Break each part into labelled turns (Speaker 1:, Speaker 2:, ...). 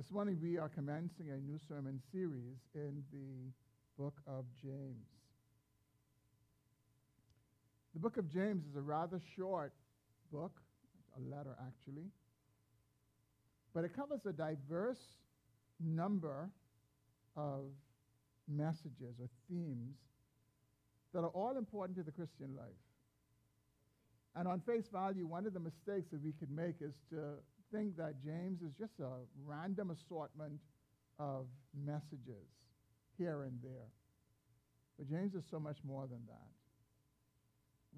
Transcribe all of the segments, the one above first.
Speaker 1: This morning we are commencing a new sermon series in the book of James. The book of James is a rather short book, a letter actually, but it covers a diverse number of messages or themes that are all important to the Christian life. And on face value, one of the mistakes that we could make is to think that James is just a random assortment of messages here and there. But James is so much more than that.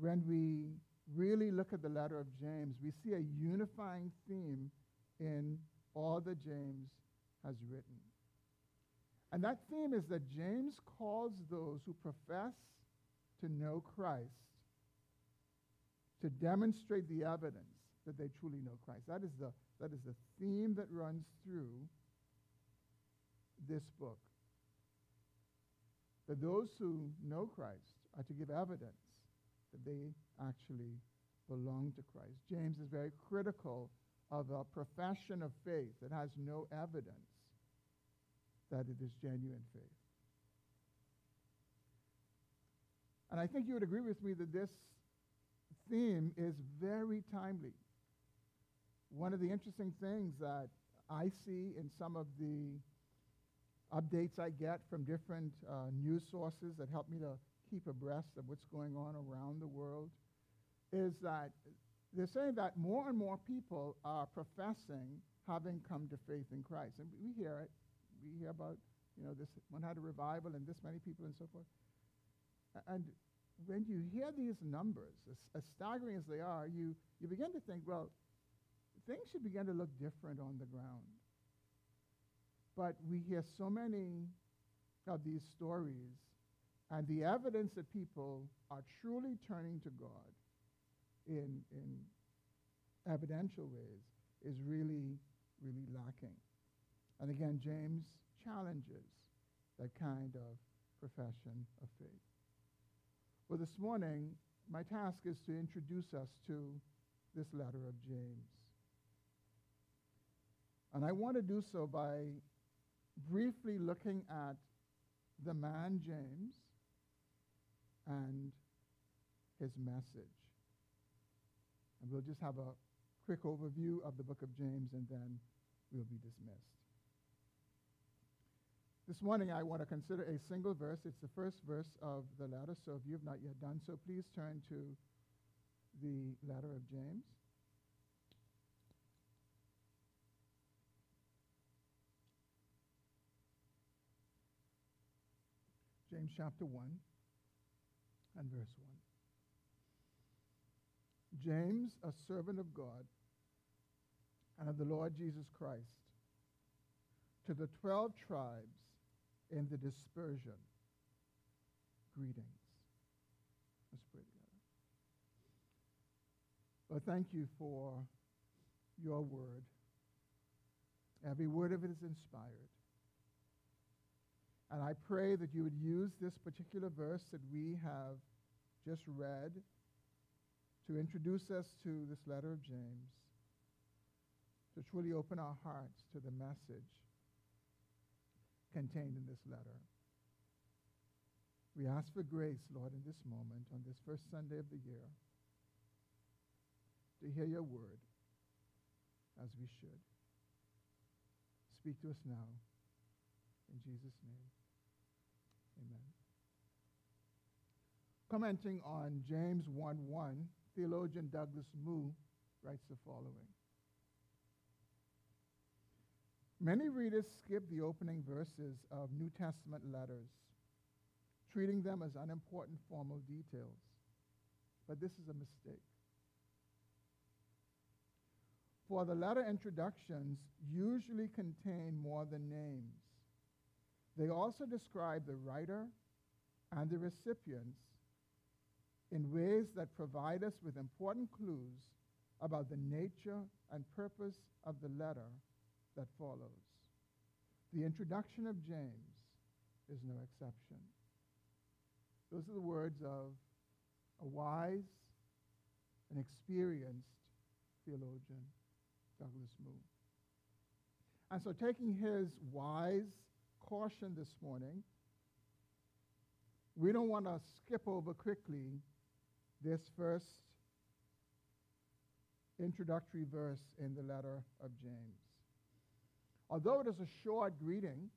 Speaker 1: When we really look at the letter of James, we see a unifying theme in all that James has written. And that theme is that James calls those who profess to know Christ to demonstrate the evidence that they truly know Christ. That is the, that is the theme that runs through this book. That those who know Christ are to give evidence that they actually belong to Christ. James is very critical of a profession of faith that has no evidence that it is genuine faith. And I think you would agree with me that this theme is very timely one of the interesting things that I see in some of the updates I get from different uh, news sources that help me to keep abreast of what's going on around the world is that they're saying that more and more people are professing having come to faith in Christ. And we hear it. We hear about, you know, this one had a revival and this many people and so forth. And when you hear these numbers, as, as staggering as they are, you, you begin to think, well, things should begin to look different on the ground. But we hear so many of these stories, and the evidence that people are truly turning to God in, in evidential ways is really, really lacking. And again, James challenges that kind of profession of faith. Well, this morning, my task is to introduce us to this letter of James. And I want to do so by briefly looking at the man James and his message. And we'll just have a quick overview of the book of James and then we'll be dismissed. This morning I want to consider a single verse. It's the first verse of the letter, so if you have not yet done so, please turn to the letter of James. James chapter 1 and verse 1. James, a servant of God and of the Lord Jesus Christ, to the 12 tribes in the dispersion, greetings. Let's pray together. Lord, thank you for your word. Every word of it is inspired. And I pray that you would use this particular verse that we have just read to introduce us to this letter of James, to truly open our hearts to the message contained in this letter. We ask for grace, Lord, in this moment, on this first Sunday of the year, to hear your word as we should. Speak to us now. In Jesus' name. Amen. Commenting on James 1 1, theologian Douglas Moo writes the following Many readers skip the opening verses of New Testament letters, treating them as unimportant formal details. But this is a mistake. For the letter introductions usually contain more than names. They also describe the writer and the recipients in ways that provide us with important clues about the nature and purpose of the letter that follows. The introduction of James is no exception. Those are the words of a wise and experienced theologian, Douglas Moo. And so, taking his wise caution this morning, we don't want to skip over quickly this first introductory verse in the letter of James. Although it is a short greeting,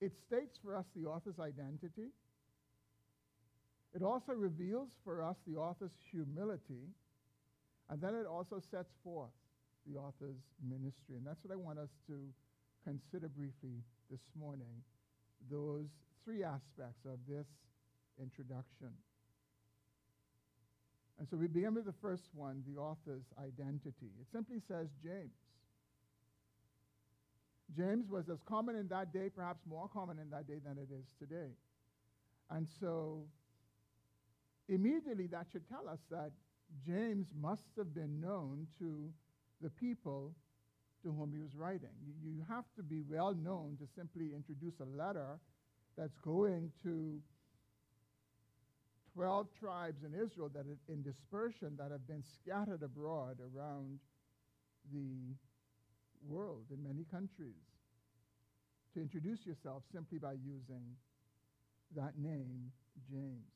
Speaker 1: it states for us the author's identity. It also reveals for us the author's humility. And then it also sets forth the author's ministry. And that's what I want us to consider briefly this morning those three aspects of this introduction. And so we begin with the first one, the author's identity. It simply says James. James was as common in that day, perhaps more common in that day than it is today. And so immediately that should tell us that James must have been known to the people to whom he was writing. You, you have to be well known to simply introduce a letter that's going to 12 tribes in Israel that are in dispersion that have been scattered abroad around the world in many countries. To introduce yourself simply by using that name, James.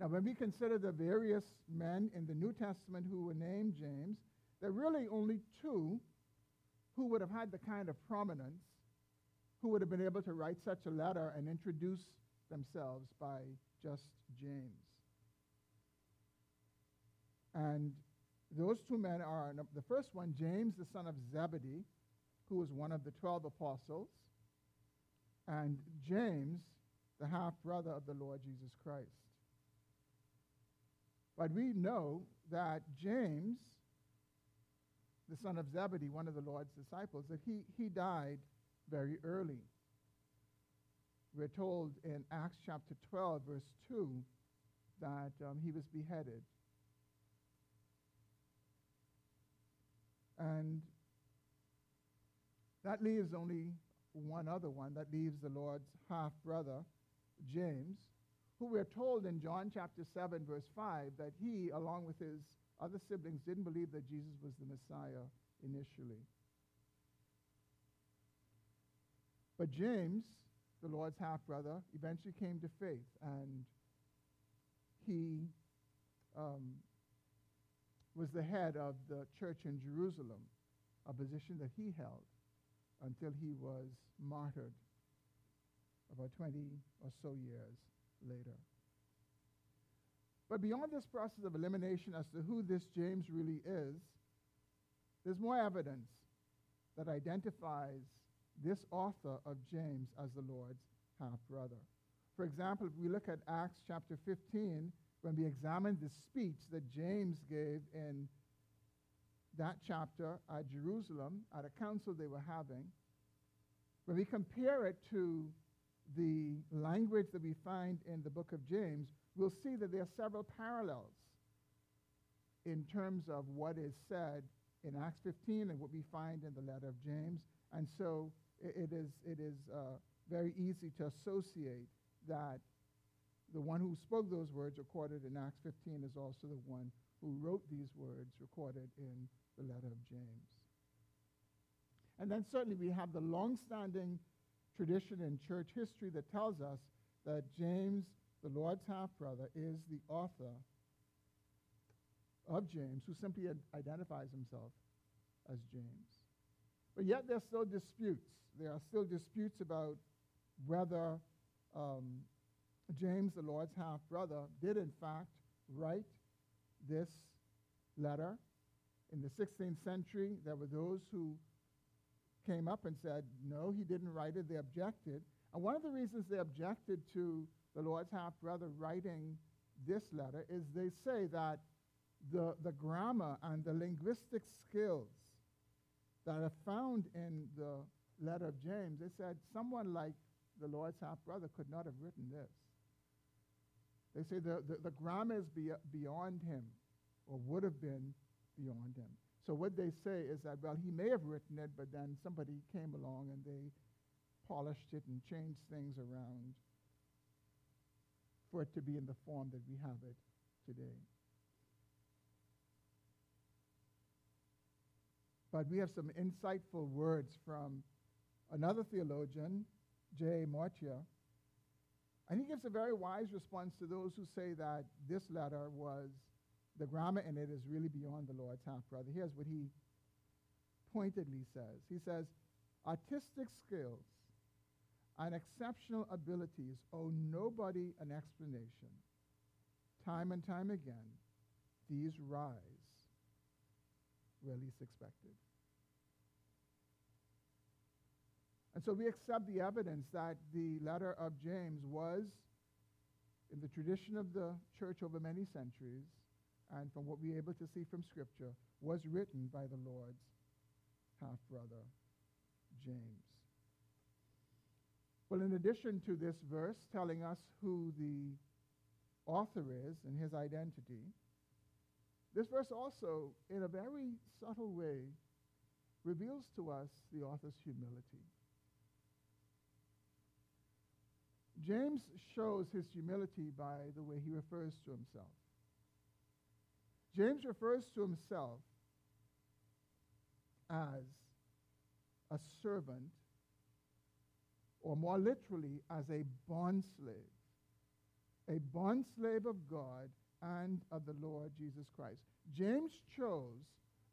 Speaker 1: Now, when we consider the various men in the New Testament who were named James, there are really only two who would have had the kind of prominence who would have been able to write such a letter and introduce themselves by just James. And those two men are the first one, James, the son of Zebedee, who was one of the 12 apostles, and James, the half brother of the Lord Jesus Christ. But we know that James, the son of Zebedee, one of the Lord's disciples, that he, he died very early. We're told in Acts chapter 12, verse 2, that um, he was beheaded. And that leaves only one other one. That leaves the Lord's half brother, James, who we're told in John chapter 7, verse 5, that he, along with his other siblings, didn't believe that Jesus was the Messiah initially. But James, the Lord's half brother, eventually came to faith, and he um, was the head of the church in Jerusalem, a position that he held until he was martyred about 20 or so years later. But beyond this process of elimination as to who this James really is, there's more evidence that identifies this author of James as the Lord's half brother. For example, if we look at Acts chapter 15, when we examine the speech that James gave in that chapter at Jerusalem at a council they were having, when we compare it to the language that we find in the book of James, we'll see that there are several parallels in terms of what is said in Acts 15 and what we find in the letter of James. And so it, it is, it is uh, very easy to associate that the one who spoke those words recorded in Acts 15 is also the one who wrote these words recorded in the letter of James. And then certainly we have the long-standing tradition in church history that tells us that James, the Lord's half-brother, is the author of James, who simply identifies himself as James. But yet there's still disputes. There are still disputes about whether um, James, the Lord's half-brother, did in fact write this letter. In the 16th century, there were those who came up and said, no, he didn't write it. They objected. And one of the reasons they objected to the Lord's half brother writing this letter is they say that the, the grammar and the linguistic skills that are found in the letter of James, they said someone like the Lord's half brother could not have written this. They say the, the, the grammar is be, beyond him, or would have been beyond him. So what they say is that, well, he may have written it, but then somebody came along and they polished it and changed things around for it to be in the form that we have it today. but we have some insightful words from another theologian, J. Motyer. And he gives a very wise response to those who say that this letter was, the grammar in it is really beyond the Lord's half brother. Here's what he pointedly says He says, Artistic skills and exceptional abilities owe nobody an explanation. Time and time again, these rise where least expected. And so we accept the evidence that the letter of James was, in the tradition of the church over many centuries, and from what we're able to see from Scripture, was written by the Lord's half brother, James. Well, in addition to this verse telling us who the author is and his identity, this verse also, in a very subtle way, reveals to us the author's humility. James shows his humility by the way he refers to himself. James refers to himself as a servant, or more literally, as a bondslave, a bondslave of God and of the Lord Jesus Christ. James chose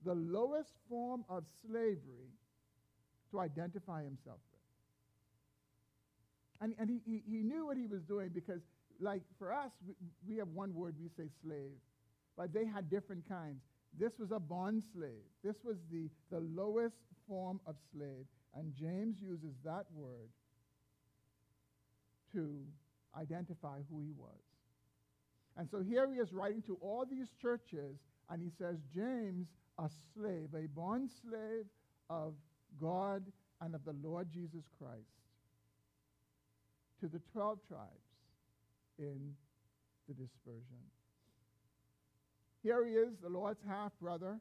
Speaker 1: the lowest form of slavery to identify himself with. And, and he, he, he knew what he was doing because, like, for us, we, we have one word, we say slave, but they had different kinds. This was a bond slave. This was the, the lowest form of slave. And James uses that word to identify who he was. And so here he is writing to all these churches, and he says, James, a slave, a bond slave of God and of the Lord Jesus Christ to the 12 tribes in the dispersion. Here he is, the Lord's half brother,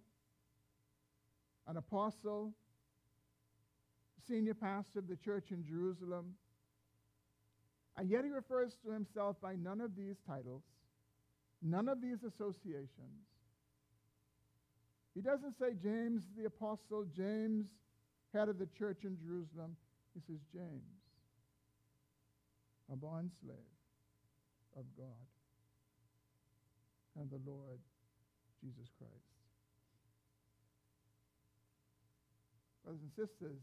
Speaker 1: an apostle, senior pastor of the church in Jerusalem. And yet he refers to himself by none of these titles, none of these associations. He doesn't say James the apostle, James, head of the church in Jerusalem. He says James, a bond slave of God and the Lord Jesus Christ. Brothers and sisters,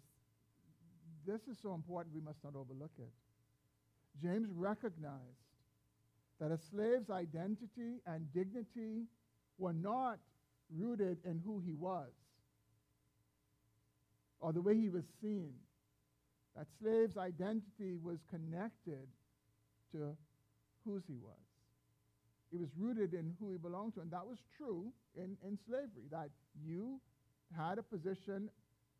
Speaker 1: this is so important we must not overlook it. James recognized that a slave's identity and dignity were not rooted in who he was or the way he was seen that slave's identity was connected to whose he was. It was rooted in who he belonged to. And that was true in, in slavery, that you had a position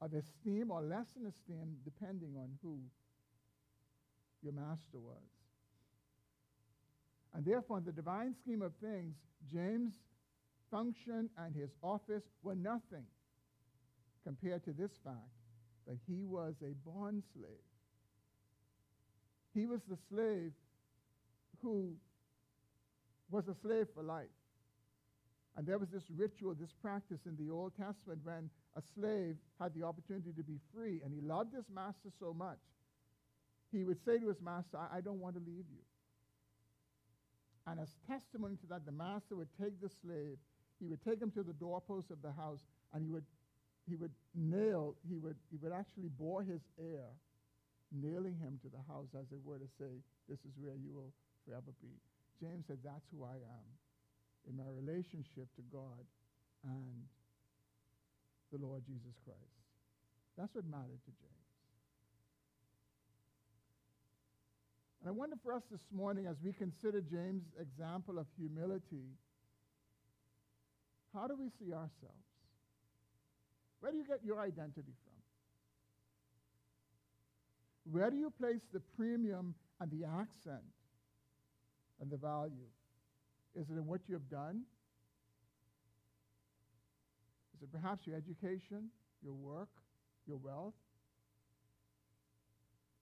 Speaker 1: of esteem or less than esteem depending on who your master was. And therefore, in the divine scheme of things, James' function and his office were nothing compared to this fact that he was a bond slave. He was the slave who was a slave for life. And there was this ritual, this practice in the Old Testament when a slave had the opportunity to be free and he loved his master so much, he would say to his master, I, I don't want to leave you. And as testimony to that, the master would take the slave, he would take him to the doorpost of the house, and he would he would nail, he would, he would actually bore his heir, nailing him to the house, as it were to say, This is where you will forever be. James said, That's who I am in my relationship to God and the Lord Jesus Christ. That's what mattered to James. And I wonder for us this morning, as we consider James' example of humility, how do we see ourselves? Where do you get your identity from? Where do you place the premium and the accent and the value? Is it in what you have done? Is it perhaps your education, your work, your wealth?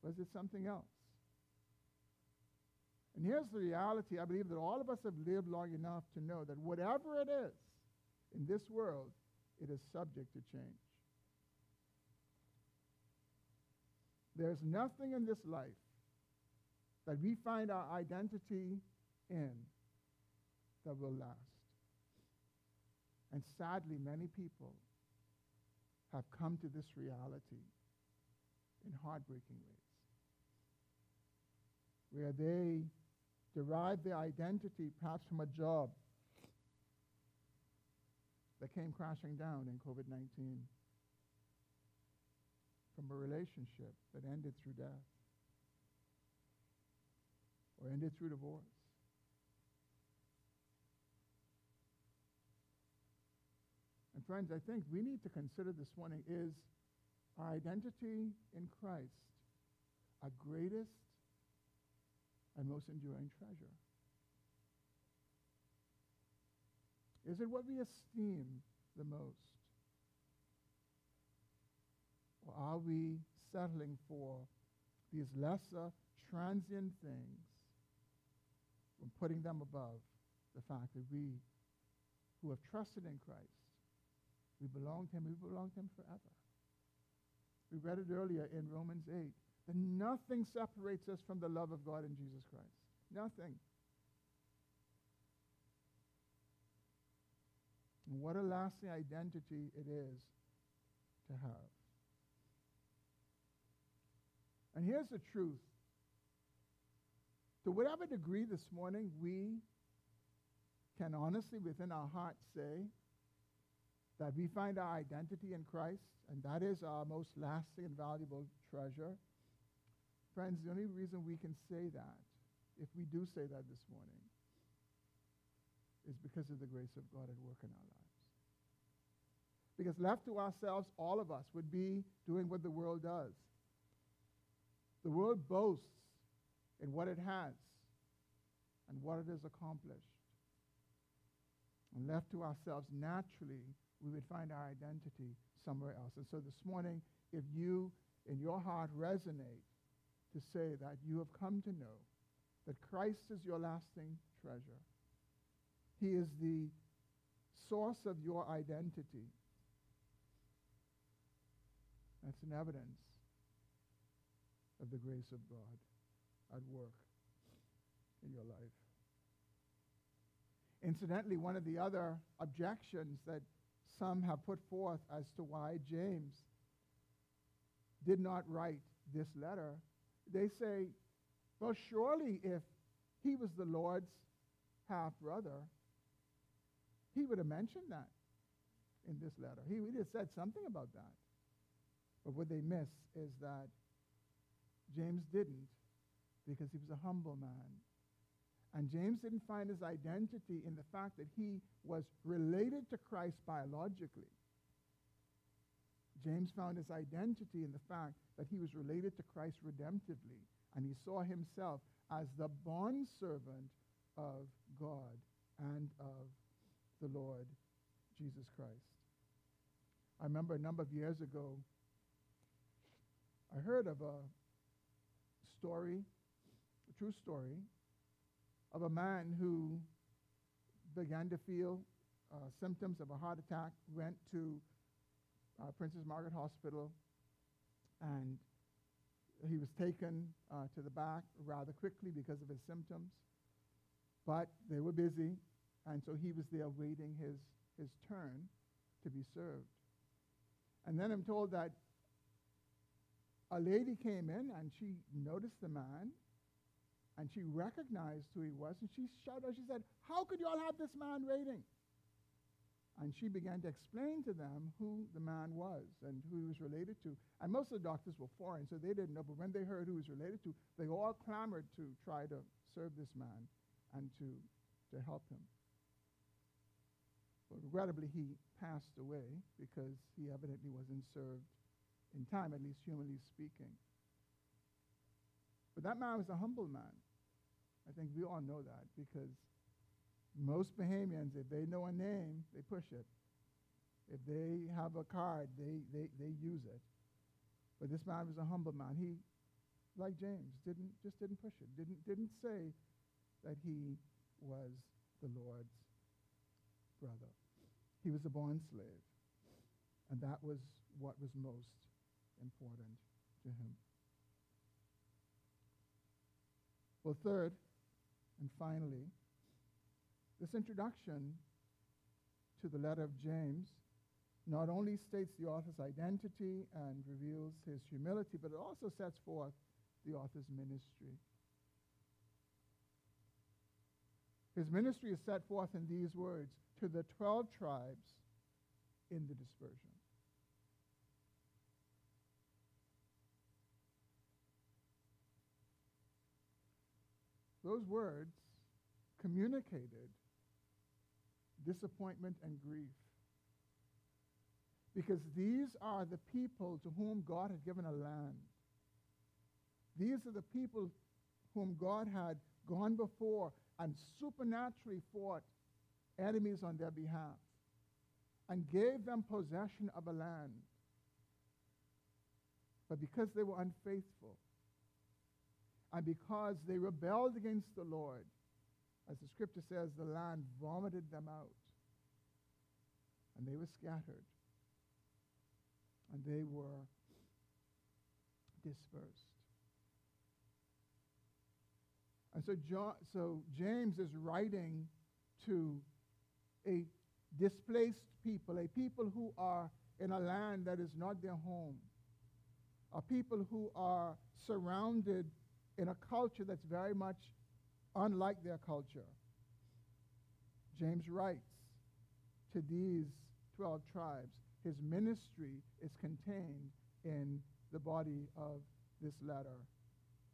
Speaker 1: Is it something else? And here's the reality I believe that all of us have lived long enough to know that whatever it is in this world, it is subject to change. There's nothing in this life that we find our identity in that will last. And sadly, many people have come to this reality in heartbreaking ways, where they derive their identity perhaps from a job that came crashing down in COVID 19, from a relationship that ended through death or ended through divorce. And friends, I think we need to consider this morning is our identity in Christ our greatest and most enduring treasure? Is it what we esteem the most? Or are we settling for these lesser, transient things and putting them above the fact that we who have trusted in Christ, we belong to him, we belong to him forever. We read it earlier in Romans 8 nothing separates us from the love of God in Jesus Christ. Nothing. And what a lasting identity it is to have. And here's the truth. To whatever degree this morning we can honestly within our hearts say that we find our identity in Christ, and that is our most lasting and valuable treasure. Friends, the only reason we can say that, if we do say that this morning, is because of the grace of God at work in our lives. Because left to ourselves, all of us would be doing what the world does. The world boasts in what it has and what it has accomplished. And left to ourselves, naturally, we would find our identity somewhere else. And so this morning, if you in your heart resonate to say that you have come to know that Christ is your lasting treasure, He is the source of your identity. That's an evidence of the grace of God at work in your life. Incidentally, one of the other objections that some have put forth as to why James did not write this letter, they say, well, surely if he was the Lord's half brother, he would have mentioned that in this letter. He would have said something about that. But what they miss is that James didn't because he was a humble man. And James didn't find his identity in the fact that he was related to Christ biologically. James found his identity in the fact that he was related to Christ redemptively, and he saw himself as the bondservant of God and of the Lord Jesus Christ. I remember a number of years ago, I heard of a story, a true story, of a man who began to feel uh, symptoms of a heart attack, went to uh, Princess Margaret Hospital, and he was taken uh, to the back rather quickly because of his symptoms. But they were busy, and so he was there waiting his, his turn to be served. And then I'm told that a lady came in and she noticed the man and she recognized who he was, and she shouted, she said, How could you all have this man waiting? And she began to explain to them who the man was and who he was related to. And most of the doctors were foreign, so they didn't know. But when they heard who he was related to, they all clamored to try to serve this man and to, to help him. But regrettably, he passed away because he evidently wasn't served in time, at least humanly speaking. But that man was a humble man. I think we all know that because most Bahamians, if they know a name, they push it. If they have a card, they, they, they use it. But this man was a humble man. He, like James, didn't just didn't push it. Didn't didn't say that he was the Lord's brother. He was a born slave. And that was what was most important to him. Well, third, and finally, this introduction to the letter of James not only states the author's identity and reveals his humility, but it also sets forth the author's ministry. His ministry is set forth in these words to the 12 tribes in the dispersion. Those words communicated disappointment and grief. Because these are the people to whom God had given a land. These are the people whom God had gone before and supernaturally fought enemies on their behalf and gave them possession of a land. But because they were unfaithful and because they rebelled against the Lord, as the scripture says, the land vomited them out and they were scattered and they were dispersed. And so, John, so James is writing to a displaced people, a people who are in a land that is not their home, a people who are surrounded in a culture that's very much unlike their culture. James writes to these 12 tribes. His ministry is contained in the body of this letter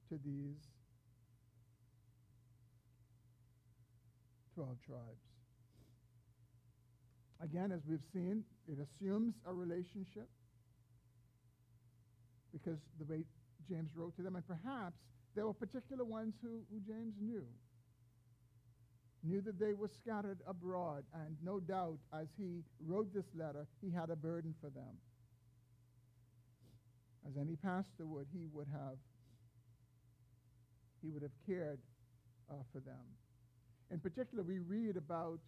Speaker 1: to these 12 tribes. Again, as we've seen, it assumes a relationship because the way James wrote to them, and perhaps there were particular ones who, who James knew. Knew that they were scattered abroad, and no doubt as he wrote this letter, he had a burden for them. As any pastor would, he would have he would have cared uh, for them. In particular, we read about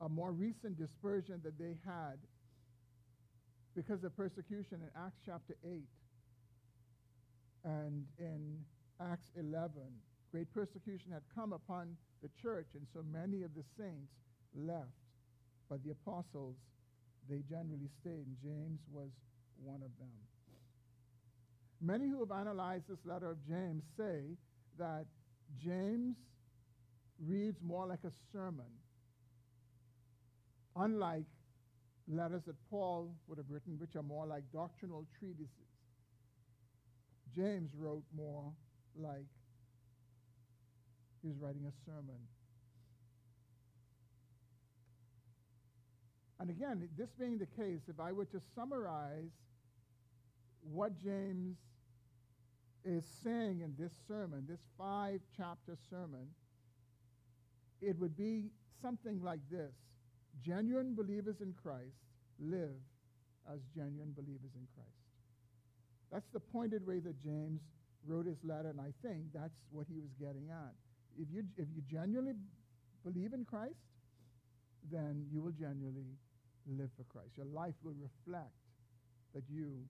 Speaker 1: a more recent dispersion that they had because of persecution in Acts chapter 8 and in Acts 11. Great persecution had come upon the church, and so many of the saints left. But the apostles, they generally stayed, and James was one of them. Many who have analyzed this letter of James say that James reads more like a sermon, unlike letters that Paul would have written, which are more like doctrinal treatises. James wrote more like he was writing a sermon. And again, this being the case, if I were to summarize what James is saying in this sermon, this five chapter sermon, it would be something like this Genuine believers in Christ live as genuine believers in Christ. That's the pointed way that James wrote his letter, and I think that's what he was getting at. If you, if you genuinely believe in Christ, then you will genuinely live for Christ. Your life will reflect that you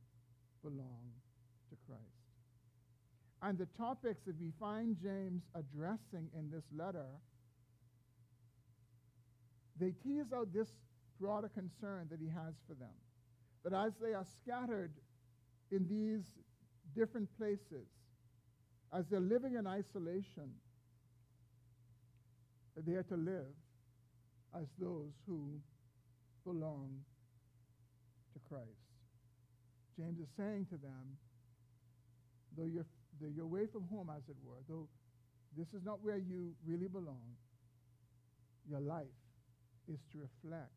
Speaker 1: belong to Christ. And the topics that we find James addressing in this letter, they tease out this broader concern that he has for them. That as they are scattered in these different places, as they're living in isolation, they are to live as those who belong to Christ. James is saying to them, though you're the, you're away from home, as it were, though this is not where you really belong, your life is to reflect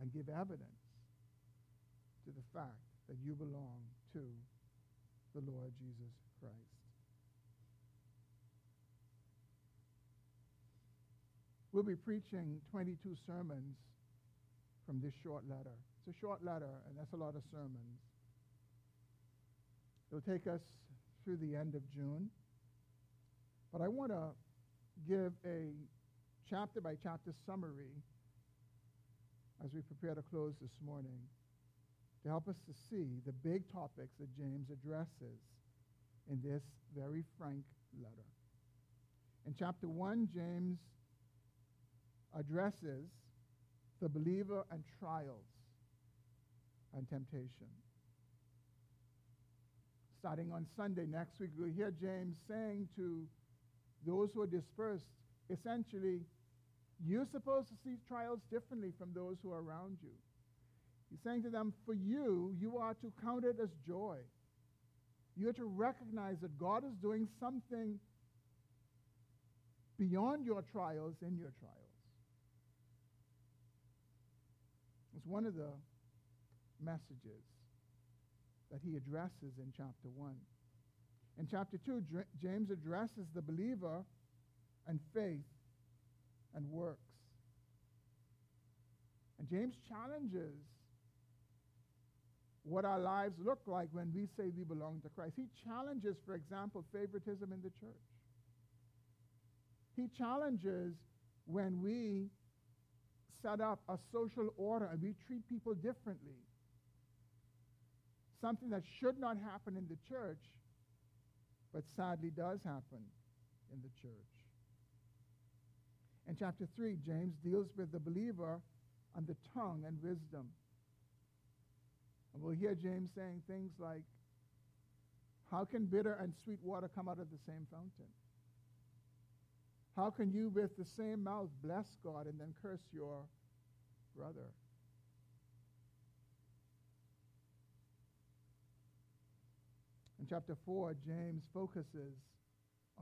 Speaker 1: and give evidence to the fact that you belong to the Lord Jesus Christ. We'll be preaching 22 sermons from this short letter. It's a short letter, and that's a lot of sermons. It'll take us through the end of June. But I want to give a chapter by chapter summary as we prepare to close this morning to help us to see the big topics that James addresses in this very frank letter. In chapter 1, James addresses the believer and trials and temptation. Starting on Sunday next week, we'll hear James saying to those who are dispersed, essentially, you're supposed to see trials differently from those who are around you. He's saying to them, for you, you are to count it as joy. You are to recognize that God is doing something beyond your trials in your trials. It's one of the messages that he addresses in chapter 1. In chapter 2, James addresses the believer and faith and works. And James challenges what our lives look like when we say we belong to Christ. He challenges, for example, favoritism in the church. He challenges when we set up a social order and we treat people differently. Something that should not happen in the church, but sadly does happen in the church. In chapter 3, James deals with the believer and the tongue and wisdom. And we'll hear James saying things like, How can bitter and sweet water come out of the same fountain? How can you, with the same mouth, bless God and then curse your brother? In chapter 4, James focuses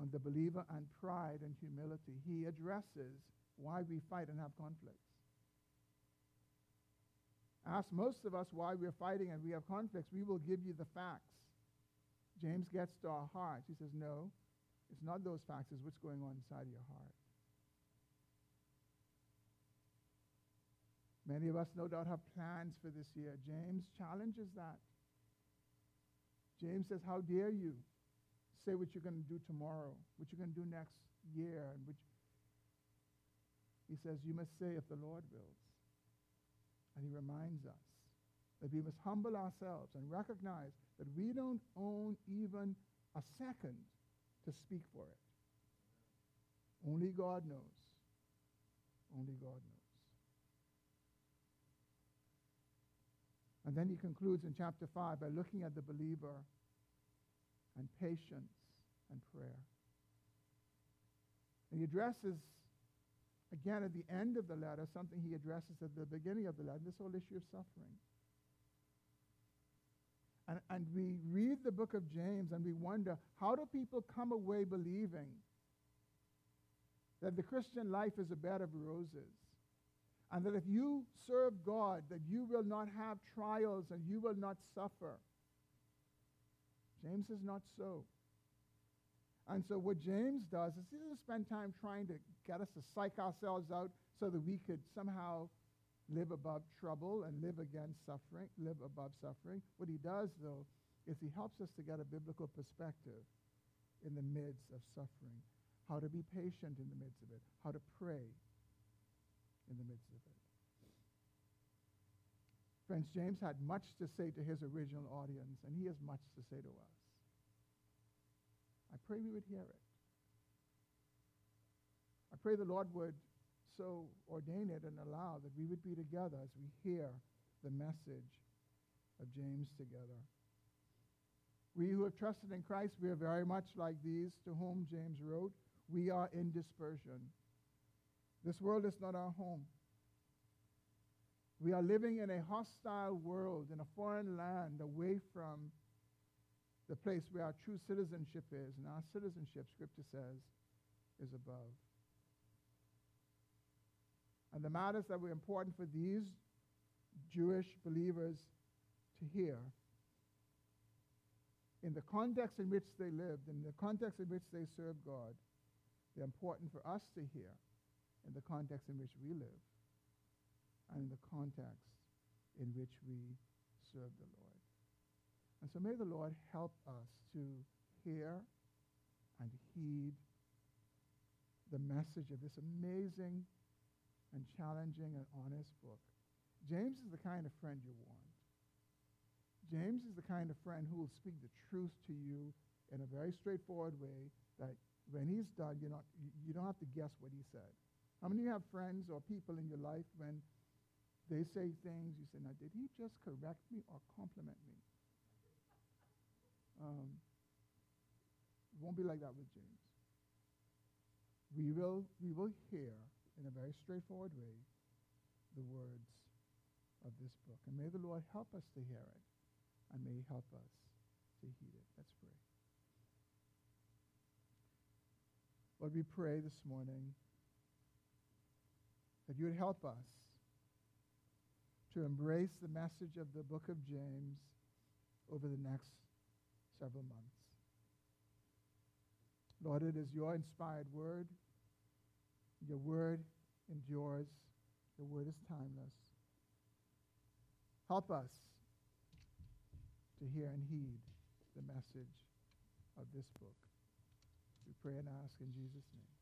Speaker 1: on the believer and pride and humility. He addresses why we fight and have conflicts. Ask most of us why we're fighting and we have conflicts. We will give you the facts. James gets to our hearts. He says, No, it's not those facts, it's what's going on inside your heart. Many of us, no doubt, have plans for this year. James challenges that. James says, How dare you say what you're going to do tomorrow, what you're going to do next year, and which he says, You must say if the Lord wills. And he reminds us that we must humble ourselves and recognize that we don't own even a second to speak for it. Only God knows. Only God knows. And then he concludes in chapter 5 by looking at the believer and patience and prayer. And he addresses, again at the end of the letter, something he addresses at the beginning of the letter this whole issue of suffering. And, and we read the book of James and we wonder how do people come away believing that the Christian life is a bed of roses? And that if you serve God, that you will not have trials and you will not suffer. James is not so. And so what James does is he doesn't spend time trying to get us to psych ourselves out so that we could somehow live above trouble and live against suffering, live above suffering. What he does, though, is he helps us to get a biblical perspective in the midst of suffering, how to be patient in the midst of it, how to pray in the midst of it. Friends, James had much to say to his original audience, and he has much to say to us. I pray we would hear it. I pray the Lord would so ordain it and allow that we would be together as we hear the message of James together. We who have trusted in Christ, we are very much like these to whom James wrote. We are in dispersion. This world is not our home. We are living in a hostile world, in a foreign land, away from the place where our true citizenship is. And our citizenship, Scripture says, is above. And the matters that were important for these Jewish believers to hear, in the context in which they lived, in the context in which they served God, they're important for us to hear in the context in which we live and in the context in which we serve the Lord. And so may the Lord help us to hear and heed the message of this amazing and challenging and honest book. James is the kind of friend you want. James is the kind of friend who will speak the truth to you in a very straightforward way that when he's done, you, not, you don't have to guess what he said. How many of you have friends or people in your life when they say things, you say, now, did he just correct me or compliment me? Um, it won't be like that with James. We will, we will hear in a very straightforward way the words of this book. And may the Lord help us to hear it, and may he help us to heed it. Let's pray. Lord, we pray this morning that you would help us to embrace the message of the book of James over the next several months. Lord, it is your inspired word. Your word endures. Your word is timeless. Help us to hear and heed the message of this book. We pray and ask in Jesus' name.